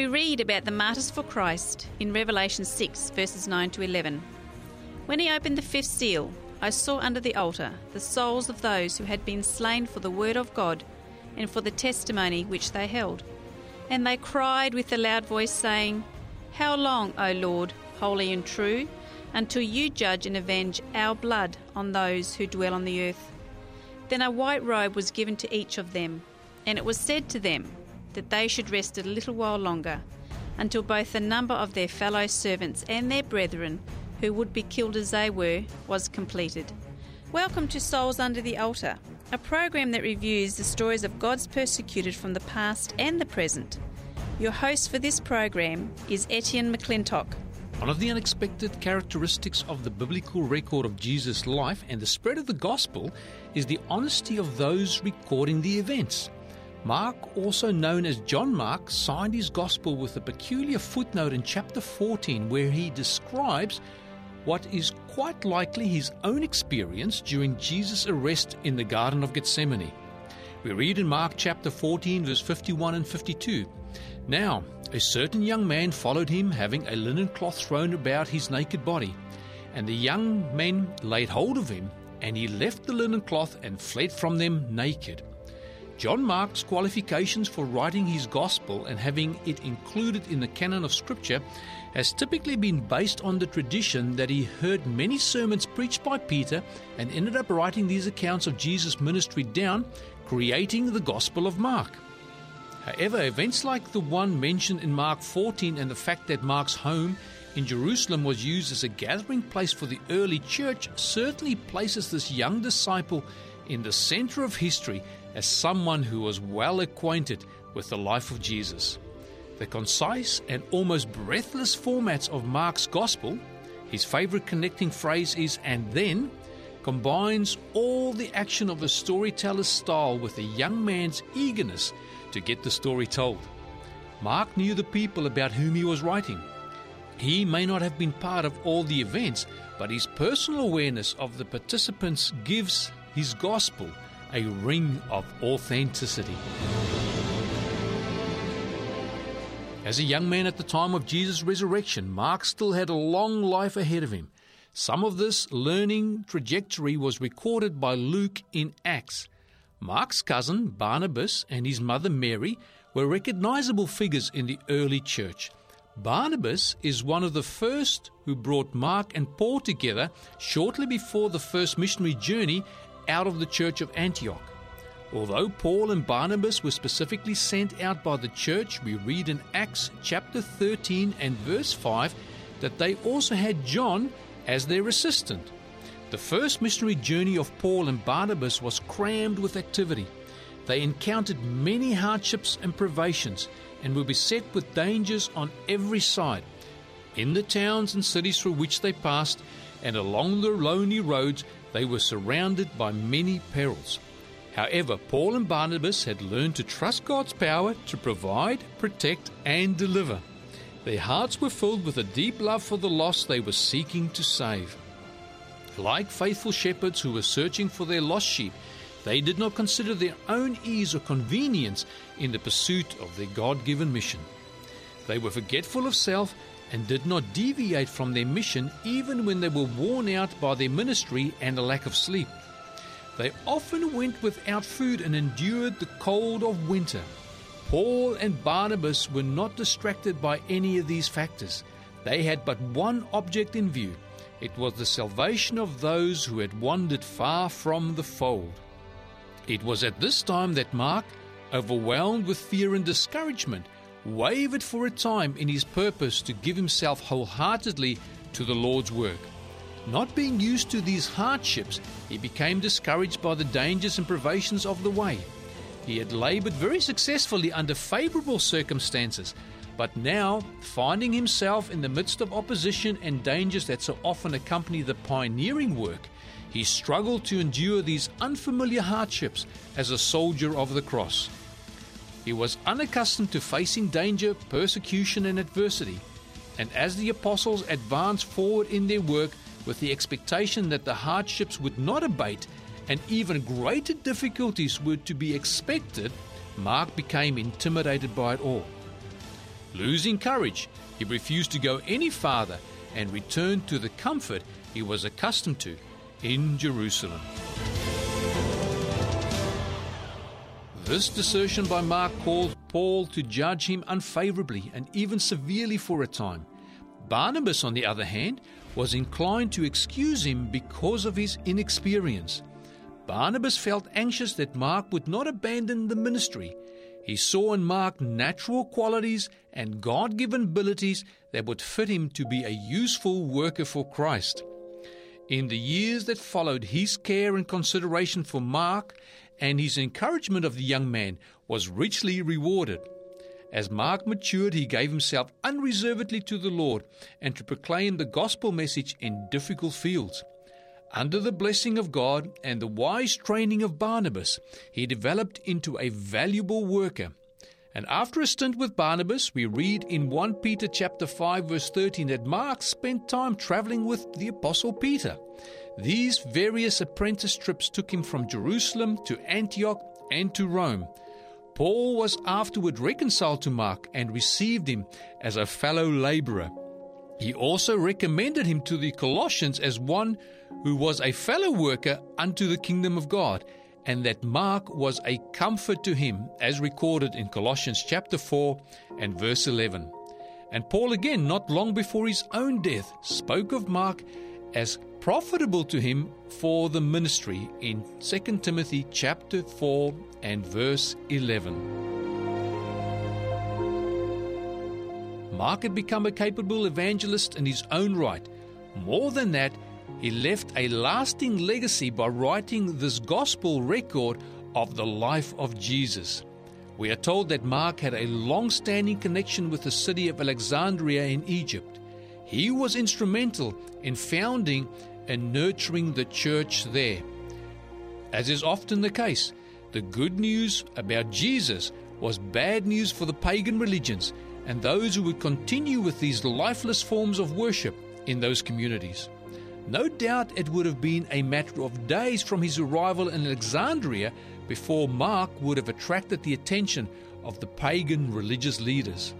We read about the martyrs for Christ in Revelation 6, verses 9 to 11. When he opened the fifth seal, I saw under the altar the souls of those who had been slain for the word of God and for the testimony which they held. And they cried with a loud voice, saying, How long, O Lord, holy and true, until you judge and avenge our blood on those who dwell on the earth? Then a white robe was given to each of them, and it was said to them, that they should rest a little while longer, until both the number of their fellow servants and their brethren, who would be killed as they were, was completed. Welcome to Souls Under the Altar, a program that reviews the stories of God's persecuted from the past and the present. Your host for this program is Etienne McClintock. One of the unexpected characteristics of the biblical record of Jesus' life and the spread of the gospel is the honesty of those recording the events. Mark, also known as John Mark, signed his gospel with a peculiar footnote in chapter 14 where he describes what is quite likely his own experience during Jesus' arrest in the Garden of Gethsemane. We read in Mark chapter 14, verse 51 and 52 Now, a certain young man followed him, having a linen cloth thrown about his naked body. And the young men laid hold of him, and he left the linen cloth and fled from them naked. John Mark's qualifications for writing his gospel and having it included in the canon of Scripture has typically been based on the tradition that he heard many sermons preached by Peter and ended up writing these accounts of Jesus' ministry down, creating the Gospel of Mark. However, events like the one mentioned in Mark 14 and the fact that Mark's home in Jerusalem was used as a gathering place for the early church certainly places this young disciple in the center of history as someone who was well acquainted with the life of Jesus. The concise and almost breathless formats of Mark's Gospel, his favorite connecting phrase is and then, combines all the action of a storyteller's style with a young man's eagerness to get the story told. Mark knew the people about whom he was writing. He may not have been part of all the events, but his personal awareness of the participants gives his gospel a ring of authenticity. As a young man at the time of Jesus' resurrection, Mark still had a long life ahead of him. Some of this learning trajectory was recorded by Luke in Acts. Mark's cousin, Barnabas, and his mother, Mary, were recognizable figures in the early church. Barnabas is one of the first who brought Mark and Paul together shortly before the first missionary journey out of the church of Antioch. Although Paul and Barnabas were specifically sent out by the church, we read in Acts chapter 13 and verse 5 that they also had John as their assistant. The first missionary journey of Paul and Barnabas was crammed with activity. They encountered many hardships and privations and were beset with dangers on every side. In the towns and cities through which they passed, and along the lonely roads, they were surrounded by many perils. However, Paul and Barnabas had learned to trust God's power to provide, protect, and deliver. Their hearts were filled with a deep love for the lost they were seeking to save. Like faithful shepherds who were searching for their lost sheep, they did not consider their own ease or convenience in the pursuit of their God given mission. They were forgetful of self and did not deviate from their mission even when they were worn out by their ministry and a lack of sleep. They often went without food and endured the cold of winter. Paul and Barnabas were not distracted by any of these factors. They had but one object in view it was the salvation of those who had wandered far from the fold. It was at this time that Mark, overwhelmed with fear and discouragement, wavered for a time in his purpose to give himself wholeheartedly to the Lord's work. Not being used to these hardships, he became discouraged by the dangers and privations of the way. He had labored very successfully under favorable circumstances, but now, finding himself in the midst of opposition and dangers that so often accompany the pioneering work, he struggled to endure these unfamiliar hardships as a soldier of the cross. He was unaccustomed to facing danger, persecution, and adversity. And as the apostles advanced forward in their work with the expectation that the hardships would not abate and even greater difficulties were to be expected, Mark became intimidated by it all. Losing courage, he refused to go any farther and returned to the comfort he was accustomed to in Jerusalem. This desertion by Mark caused Paul to judge him unfavorably and even severely for a time. Barnabas, on the other hand, was inclined to excuse him because of his inexperience. Barnabas felt anxious that Mark would not abandon the ministry. He saw in Mark natural qualities and God given abilities that would fit him to be a useful worker for Christ. In the years that followed, his care and consideration for Mark and his encouragement of the young man was richly rewarded. As Mark matured, he gave himself unreservedly to the Lord and to proclaim the gospel message in difficult fields. Under the blessing of God and the wise training of Barnabas, he developed into a valuable worker. And after a stint with Barnabas, we read in 1 Peter chapter 5 verse 13 that Mark spent time traveling with the apostle Peter. These various apprentice trips took him from Jerusalem to Antioch and to Rome. Paul was afterward reconciled to Mark and received him as a fellow laborer. He also recommended him to the Colossians as one who was a fellow worker unto the kingdom of God, and that Mark was a comfort to him, as recorded in Colossians chapter 4 and verse 11. And Paul again, not long before his own death, spoke of Mark as profitable to him for the ministry in 2 Timothy chapter 4 and verse 11. Mark had become a capable evangelist in his own right. More than that, he left a lasting legacy by writing this gospel record of the life of Jesus. We are told that Mark had a long standing connection with the city of Alexandria in Egypt. He was instrumental in founding and nurturing the church there. As is often the case, the good news about Jesus was bad news for the pagan religions and those who would continue with these lifeless forms of worship in those communities. No doubt it would have been a matter of days from his arrival in Alexandria before Mark would have attracted the attention of the pagan religious leaders.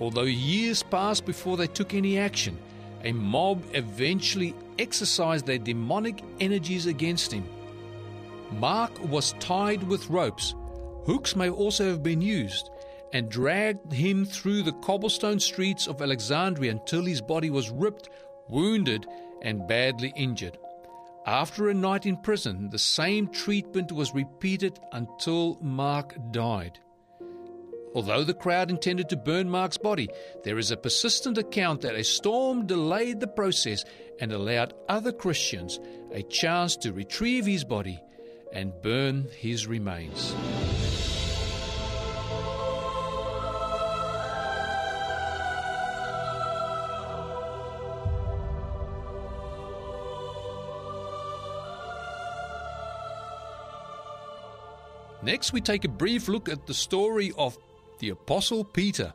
Although years passed before they took any action, a mob eventually exercised their demonic energies against him. Mark was tied with ropes, hooks may also have been used, and dragged him through the cobblestone streets of Alexandria until his body was ripped, wounded, and badly injured. After a night in prison, the same treatment was repeated until Mark died. Although the crowd intended to burn Mark's body, there is a persistent account that a storm delayed the process and allowed other Christians a chance to retrieve his body and burn his remains. Next, we take a brief look at the story of the Apostle Peter.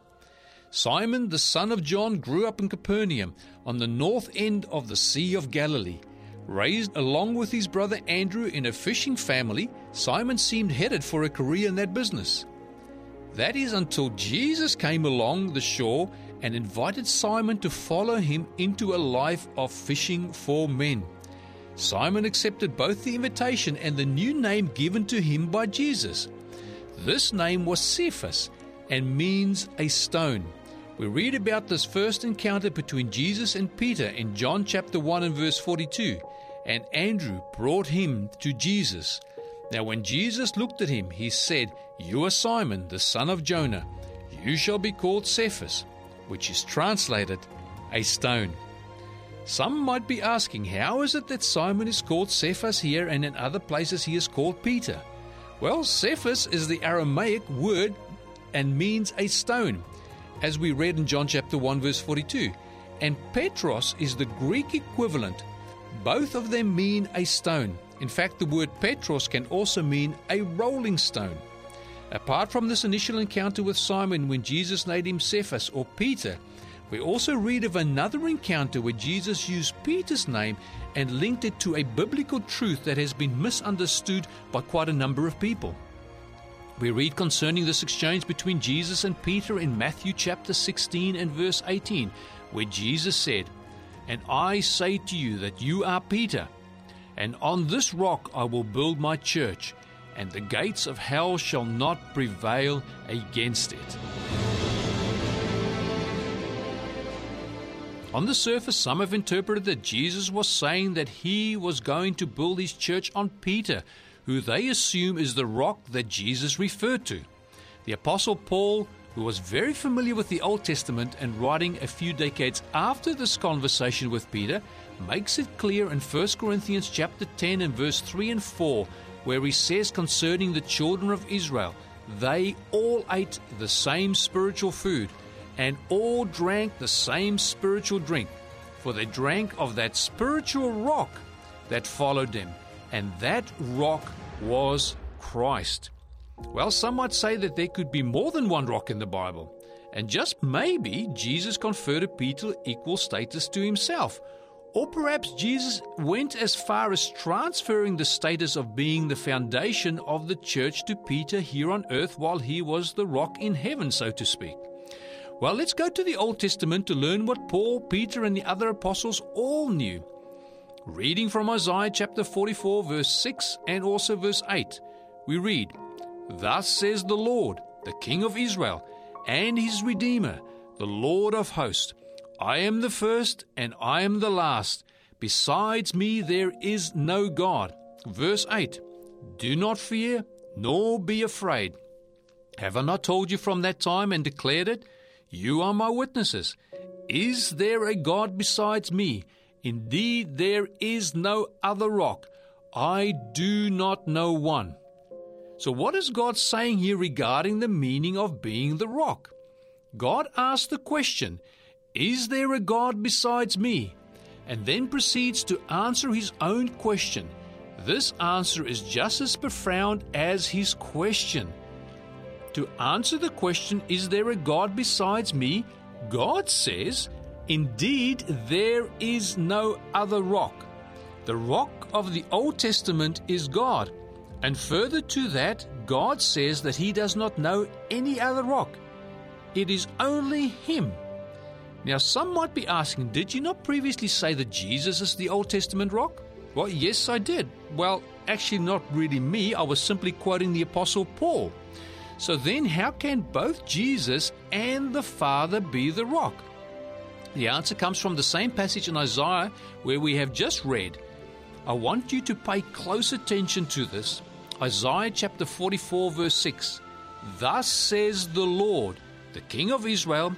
Simon, the son of John, grew up in Capernaum on the north end of the Sea of Galilee. Raised along with his brother Andrew in a fishing family, Simon seemed headed for a career in that business. That is until Jesus came along the shore and invited Simon to follow him into a life of fishing for men. Simon accepted both the invitation and the new name given to him by Jesus. This name was Cephas and means a stone. We read about this first encounter between Jesus and Peter in John chapter 1 and verse 42. And Andrew brought him to Jesus. Now, when Jesus looked at him, he said, You are Simon, the son of Jonah. You shall be called Cephas, which is translated a stone. Some might be asking, how is it that Simon is called Cephas here and in other places he is called Peter? Well, Cephas is the Aramaic word and means a stone, as we read in John chapter 1 verse 42. And Petros is the Greek equivalent. Both of them mean a stone. In fact, the word Petros can also mean a rolling stone. Apart from this initial encounter with Simon when Jesus named him Cephas or Peter, we also read of another encounter where Jesus used Peter's name and linked it to a biblical truth that has been misunderstood by quite a number of people. We read concerning this exchange between Jesus and Peter in Matthew chapter 16 and verse 18, where Jesus said, And I say to you that you are Peter, and on this rock I will build my church, and the gates of hell shall not prevail against it. On the surface, some have interpreted that Jesus was saying that he was going to build his church on Peter, who they assume is the rock that Jesus referred to. The Apostle Paul, who was very familiar with the Old Testament and writing a few decades after this conversation with Peter, makes it clear in 1 Corinthians chapter 10 and verse 3 and 4, where he says concerning the children of Israel, they all ate the same spiritual food and all drank the same spiritual drink, for they drank of that spiritual rock that followed them and that rock was Christ. Well, some might say that there could be more than one rock in the Bible, and just maybe Jesus conferred Peter equal status to himself. Or perhaps Jesus went as far as transferring the status of being the foundation of the church to Peter here on earth while he was the rock in heaven, so to speak. Well, let's go to the Old Testament to learn what Paul, Peter, and the other apostles all knew. Reading from Isaiah chapter 44, verse 6 and also verse 8, we read, Thus says the Lord, the King of Israel, and his Redeemer, the Lord of hosts I am the first and I am the last. Besides me there is no God. Verse 8 Do not fear, nor be afraid. Have I not told you from that time and declared it? You are my witnesses. Is there a God besides me? Indeed, there is no other rock. I do not know one. So, what is God saying here regarding the meaning of being the rock? God asks the question, Is there a God besides me? And then proceeds to answer his own question. This answer is just as profound as his question. To answer the question, Is there a God besides me? God says, Indeed, there is no other rock. The rock of the Old Testament is God. And further to that, God says that He does not know any other rock. It is only Him. Now, some might be asking, did you not previously say that Jesus is the Old Testament rock? Well, yes, I did. Well, actually, not really me. I was simply quoting the Apostle Paul. So then, how can both Jesus and the Father be the rock? The answer comes from the same passage in Isaiah where we have just read. I want you to pay close attention to this. Isaiah chapter 44, verse 6. Thus says the Lord, the King of Israel,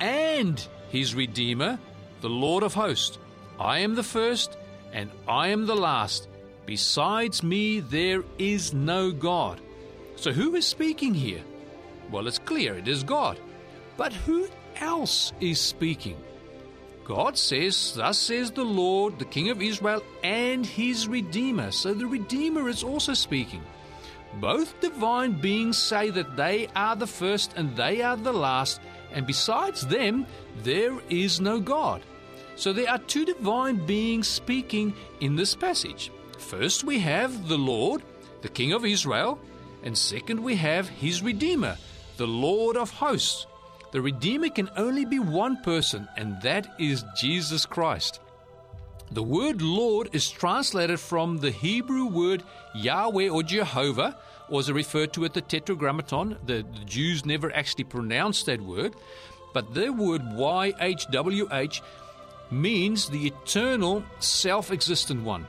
and his Redeemer, the Lord of hosts I am the first, and I am the last. Besides me, there is no God. So, who is speaking here? Well, it's clear it is God. But who else is speaking? God says, Thus says the Lord, the King of Israel, and his Redeemer. So the Redeemer is also speaking. Both divine beings say that they are the first and they are the last, and besides them, there is no God. So there are two divine beings speaking in this passage. First, we have the Lord, the King of Israel, and second, we have his Redeemer, the Lord of hosts. The Redeemer can only be one person, and that is Jesus Christ. The word Lord is translated from the Hebrew word Yahweh or Jehovah, or as referred to at the Tetragrammaton. The, the Jews never actually pronounced that word, but their word YHWH means the eternal, self existent one.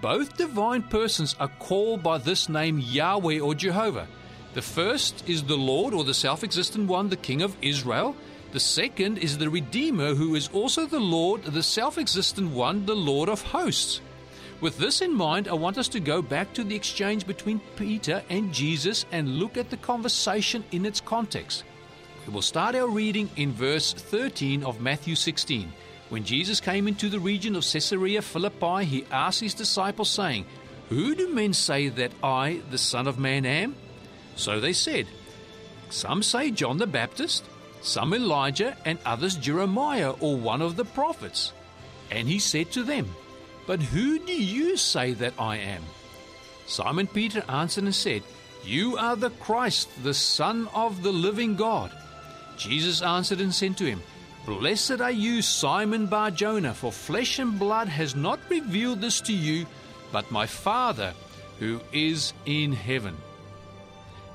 Both divine persons are called by this name Yahweh or Jehovah. The first is the Lord or the self existent one, the King of Israel. The second is the Redeemer, who is also the Lord, the self existent one, the Lord of hosts. With this in mind, I want us to go back to the exchange between Peter and Jesus and look at the conversation in its context. We will start our reading in verse 13 of Matthew 16. When Jesus came into the region of Caesarea Philippi, he asked his disciples, saying, Who do men say that I, the Son of Man, am? So they said, Some say John the Baptist, some Elijah, and others Jeremiah or one of the prophets. And he said to them, But who do you say that I am? Simon Peter answered and said, You are the Christ, the Son of the living God. Jesus answered and said to him, Blessed are you, Simon Bar Jonah, for flesh and blood has not revealed this to you, but my Father who is in heaven.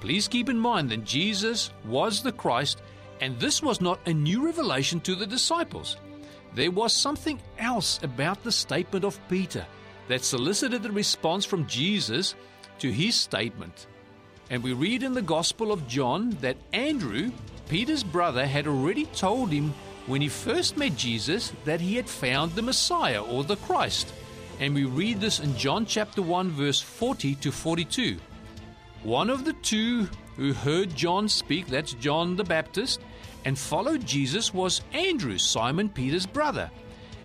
Please keep in mind that Jesus was the Christ, and this was not a new revelation to the disciples. There was something else about the statement of Peter that solicited a response from Jesus to his statement. And we read in the Gospel of John that Andrew, Peter's brother, had already told him when he first met Jesus that he had found the Messiah or the Christ. And we read this in John chapter 1, verse 40 to 42. One of the two who heard John speak, that's John the Baptist, and followed Jesus was Andrew, Simon Peter's brother.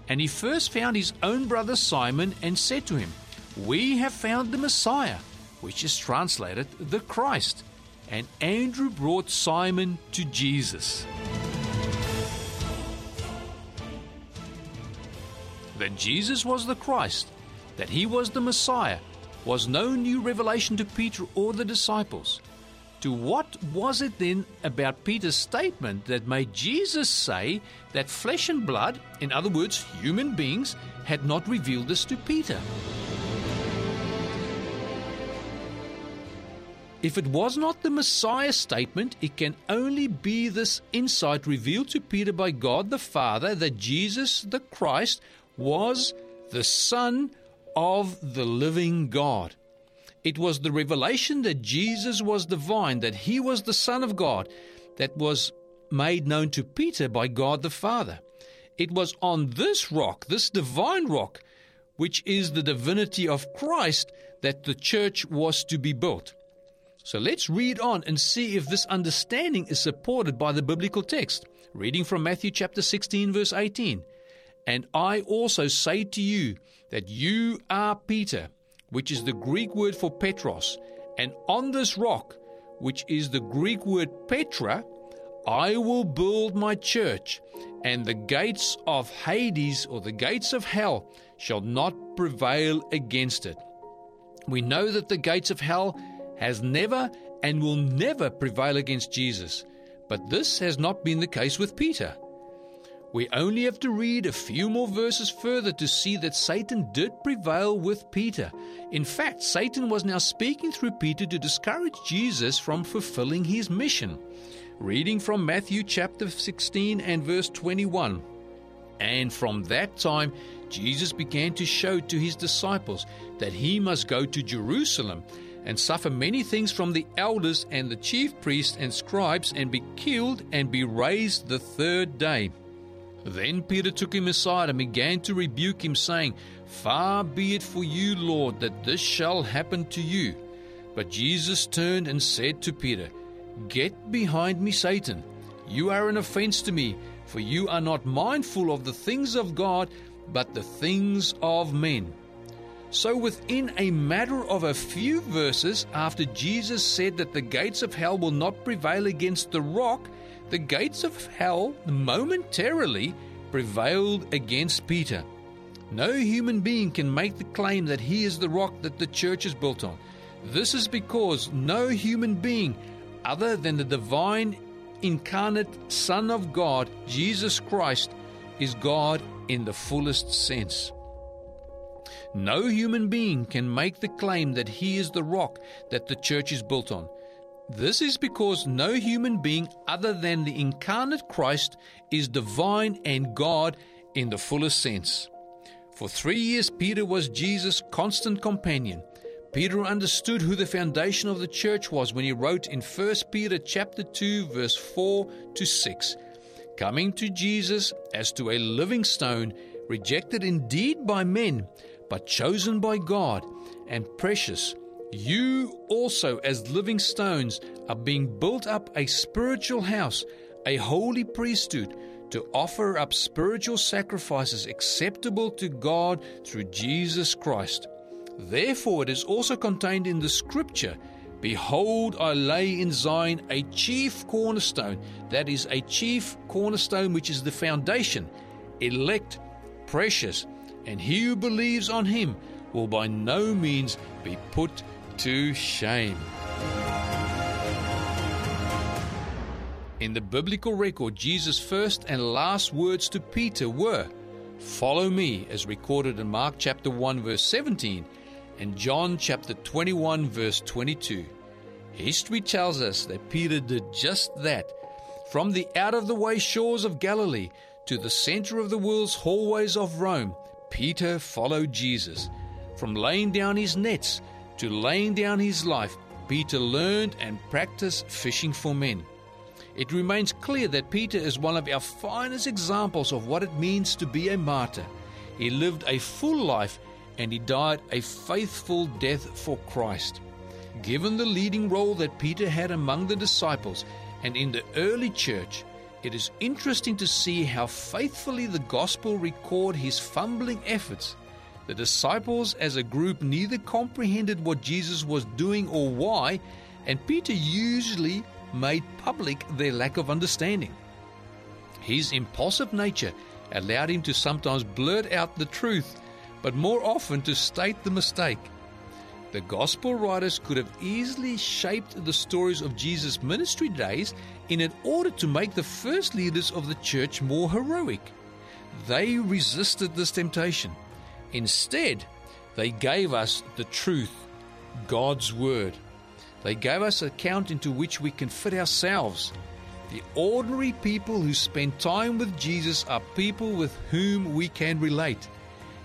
And he first found his own brother Simon and said to him, We have found the Messiah, which is translated the Christ. And Andrew brought Simon to Jesus. That Jesus was the Christ, that he was the Messiah, was no new revelation to Peter or the disciples. To what was it then about Peter's statement that made Jesus say that flesh and blood, in other words, human beings, had not revealed this to Peter? If it was not the Messiah statement, it can only be this insight revealed to Peter by God the Father that Jesus the Christ was the Son of the living God. It was the revelation that Jesus was divine, that he was the Son of God, that was made known to Peter by God the Father. It was on this rock, this divine rock, which is the divinity of Christ, that the church was to be built. So let's read on and see if this understanding is supported by the biblical text. Reading from Matthew chapter 16, verse 18. And I also say to you that you are Peter which is the Greek word for Petros, and on this rock, which is the Greek word Petra, I will build my church, and the gates of Hades or the gates of hell shall not prevail against it. We know that the gates of hell has never and will never prevail against Jesus, but this has not been the case with Peter. We only have to read a few more verses further to see that Satan did prevail with Peter. In fact, Satan was now speaking through Peter to discourage Jesus from fulfilling his mission. Reading from Matthew chapter 16 and verse 21. And from that time, Jesus began to show to his disciples that he must go to Jerusalem and suffer many things from the elders and the chief priests and scribes and be killed and be raised the third day. Then Peter took him aside and began to rebuke him, saying, Far be it for you, Lord, that this shall happen to you. But Jesus turned and said to Peter, Get behind me, Satan. You are an offense to me, for you are not mindful of the things of God, but the things of men. So, within a matter of a few verses after Jesus said that the gates of hell will not prevail against the rock, the gates of hell momentarily prevailed against Peter. No human being can make the claim that he is the rock that the church is built on. This is because no human being, other than the divine incarnate Son of God, Jesus Christ, is God in the fullest sense. No human being can make the claim that he is the rock that the church is built on. This is because no human being other than the incarnate Christ is divine and God in the fullest sense. For three years, Peter was Jesus' constant companion. Peter understood who the foundation of the church was when he wrote in 1 Peter chapter 2 verse 4 to 6, coming to Jesus as to a living stone, rejected indeed by men, but chosen by God and precious you also, as living stones, are being built up a spiritual house, a holy priesthood, to offer up spiritual sacrifices acceptable to God through Jesus Christ. Therefore, it is also contained in the scripture Behold, I lay in Zion a chief cornerstone, that is, a chief cornerstone which is the foundation, elect, precious, and he who believes on him will by no means be put to shame. In the biblical record, Jesus' first and last words to Peter were, Follow me, as recorded in Mark chapter 1, verse 17, and John chapter 21, verse 22. History tells us that Peter did just that. From the out of the way shores of Galilee to the center of the world's hallways of Rome, Peter followed Jesus. From laying down his nets to laying down his life, Peter learned and practiced fishing for men. It remains clear that Peter is one of our finest examples of what it means to be a martyr. He lived a full life and he died a faithful death for Christ. Given the leading role that Peter had among the disciples and in the early church, it is interesting to see how faithfully the gospel record his fumbling efforts. The disciples as a group neither comprehended what Jesus was doing or why, and Peter usually made public their lack of understanding. His impulsive nature allowed him to sometimes blurt out the truth, but more often to state the mistake. The gospel writers could have easily shaped the stories of Jesus' ministry days in order to make the first leaders of the church more heroic. They resisted this temptation. Instead, they gave us the truth, God's Word. They gave us an account into which we can fit ourselves. The ordinary people who spend time with Jesus are people with whom we can relate.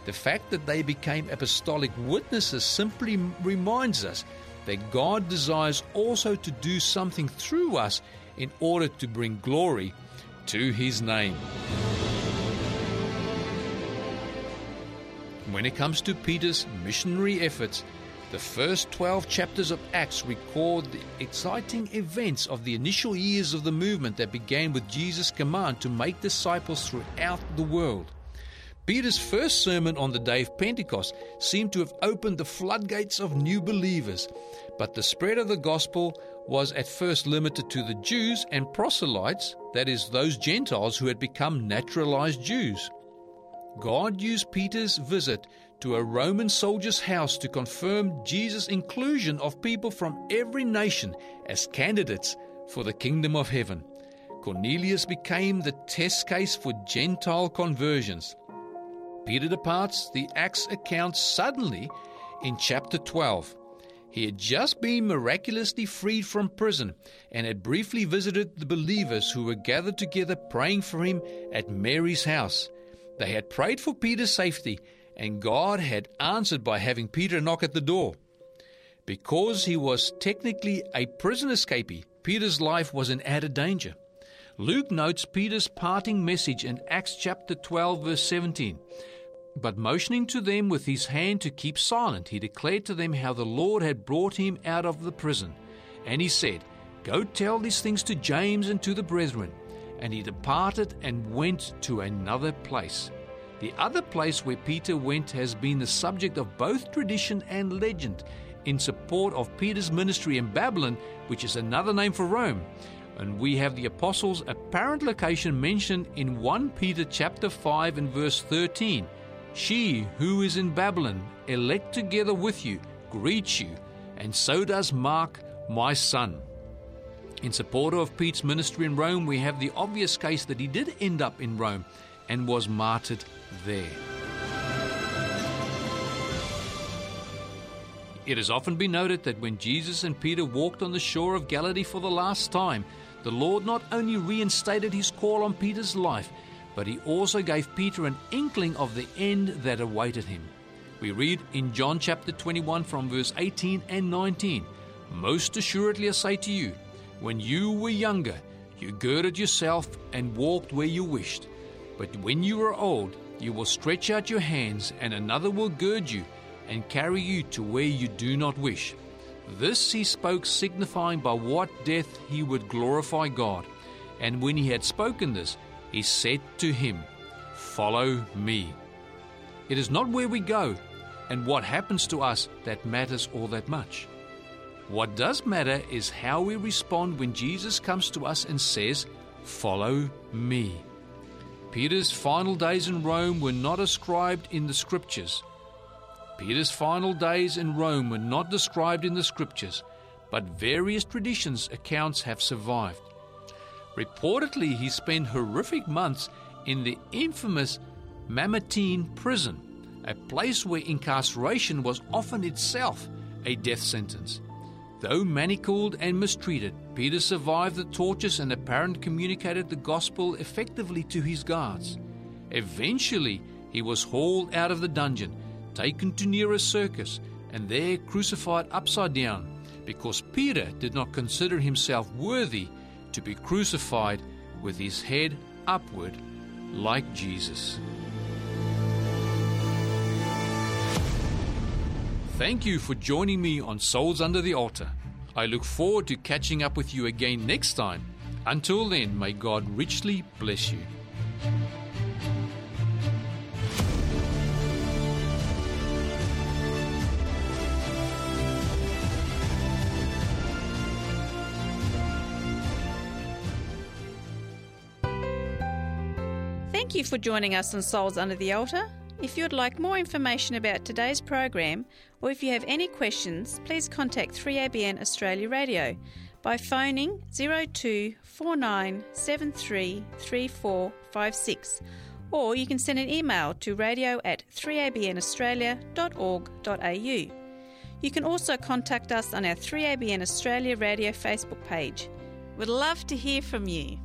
The fact that they became apostolic witnesses simply reminds us that God desires also to do something through us in order to bring glory to His name. When it comes to Peter's missionary efforts, the first 12 chapters of Acts record the exciting events of the initial years of the movement that began with Jesus' command to make disciples throughout the world. Peter's first sermon on the day of Pentecost seemed to have opened the floodgates of new believers, but the spread of the gospel was at first limited to the Jews and proselytes, that is, those Gentiles who had become naturalized Jews. God used Peter's visit to a Roman soldier's house to confirm Jesus' inclusion of people from every nation as candidates for the kingdom of heaven. Cornelius became the test case for Gentile conversions. Peter departs the Acts account suddenly in chapter 12. He had just been miraculously freed from prison and had briefly visited the believers who were gathered together praying for him at Mary's house. They had prayed for Peter's safety, and God had answered by having Peter knock at the door. Because he was technically a prison escapee, Peter's life was in added danger. Luke notes Peter's parting message in Acts chapter 12, verse 17. But motioning to them with his hand to keep silent, he declared to them how the Lord had brought him out of the prison. And he said, Go tell these things to James and to the brethren. And he departed and went to another place. The other place where Peter went has been the subject of both tradition and legend in support of Peter's ministry in Babylon, which is another name for Rome. And we have the apostles' apparent location mentioned in 1 Peter chapter 5 and verse 13. She who is in Babylon, elect together with you, greets you, and so does Mark, my son. In support of Pete's ministry in Rome, we have the obvious case that he did end up in Rome and was martyred there. It has often been noted that when Jesus and Peter walked on the shore of Galilee for the last time, the Lord not only reinstated his call on Peter's life, but he also gave Peter an inkling of the end that awaited him. We read in John chapter 21 from verse 18 and 19 Most assuredly I say to you, when you were younger, you girded yourself and walked where you wished. But when you are old, you will stretch out your hands, and another will gird you and carry you to where you do not wish. This he spoke, signifying by what death he would glorify God. And when he had spoken this, he said to him, Follow me. It is not where we go and what happens to us that matters all that much. What does matter is how we respond when Jesus comes to us and says, Follow me. Peter's final days in Rome were not ascribed in the scriptures. Peter's final days in Rome were not described in the scriptures, but various traditions accounts have survived. Reportedly, he spent horrific months in the infamous Mamertine prison, a place where incarceration was often itself a death sentence. Though manacled and mistreated, Peter survived the tortures and apparently communicated the gospel effectively to his guards. Eventually, he was hauled out of the dungeon, taken to Nero's circus, and there crucified upside down because Peter did not consider himself worthy to be crucified with his head upward like Jesus. Thank you for joining me on Souls Under the Altar. I look forward to catching up with you again next time. Until then, may God richly bless you. Thank you for joining us on Souls Under the Altar. If you'd like more information about today's program, or if you have any questions, please contact 3ABN Australia Radio by phoning 0249733456 or you can send an email to radio at 3abnaustralia.org.au. You can also contact us on our 3ABN Australia Radio Facebook page. We'd love to hear from you.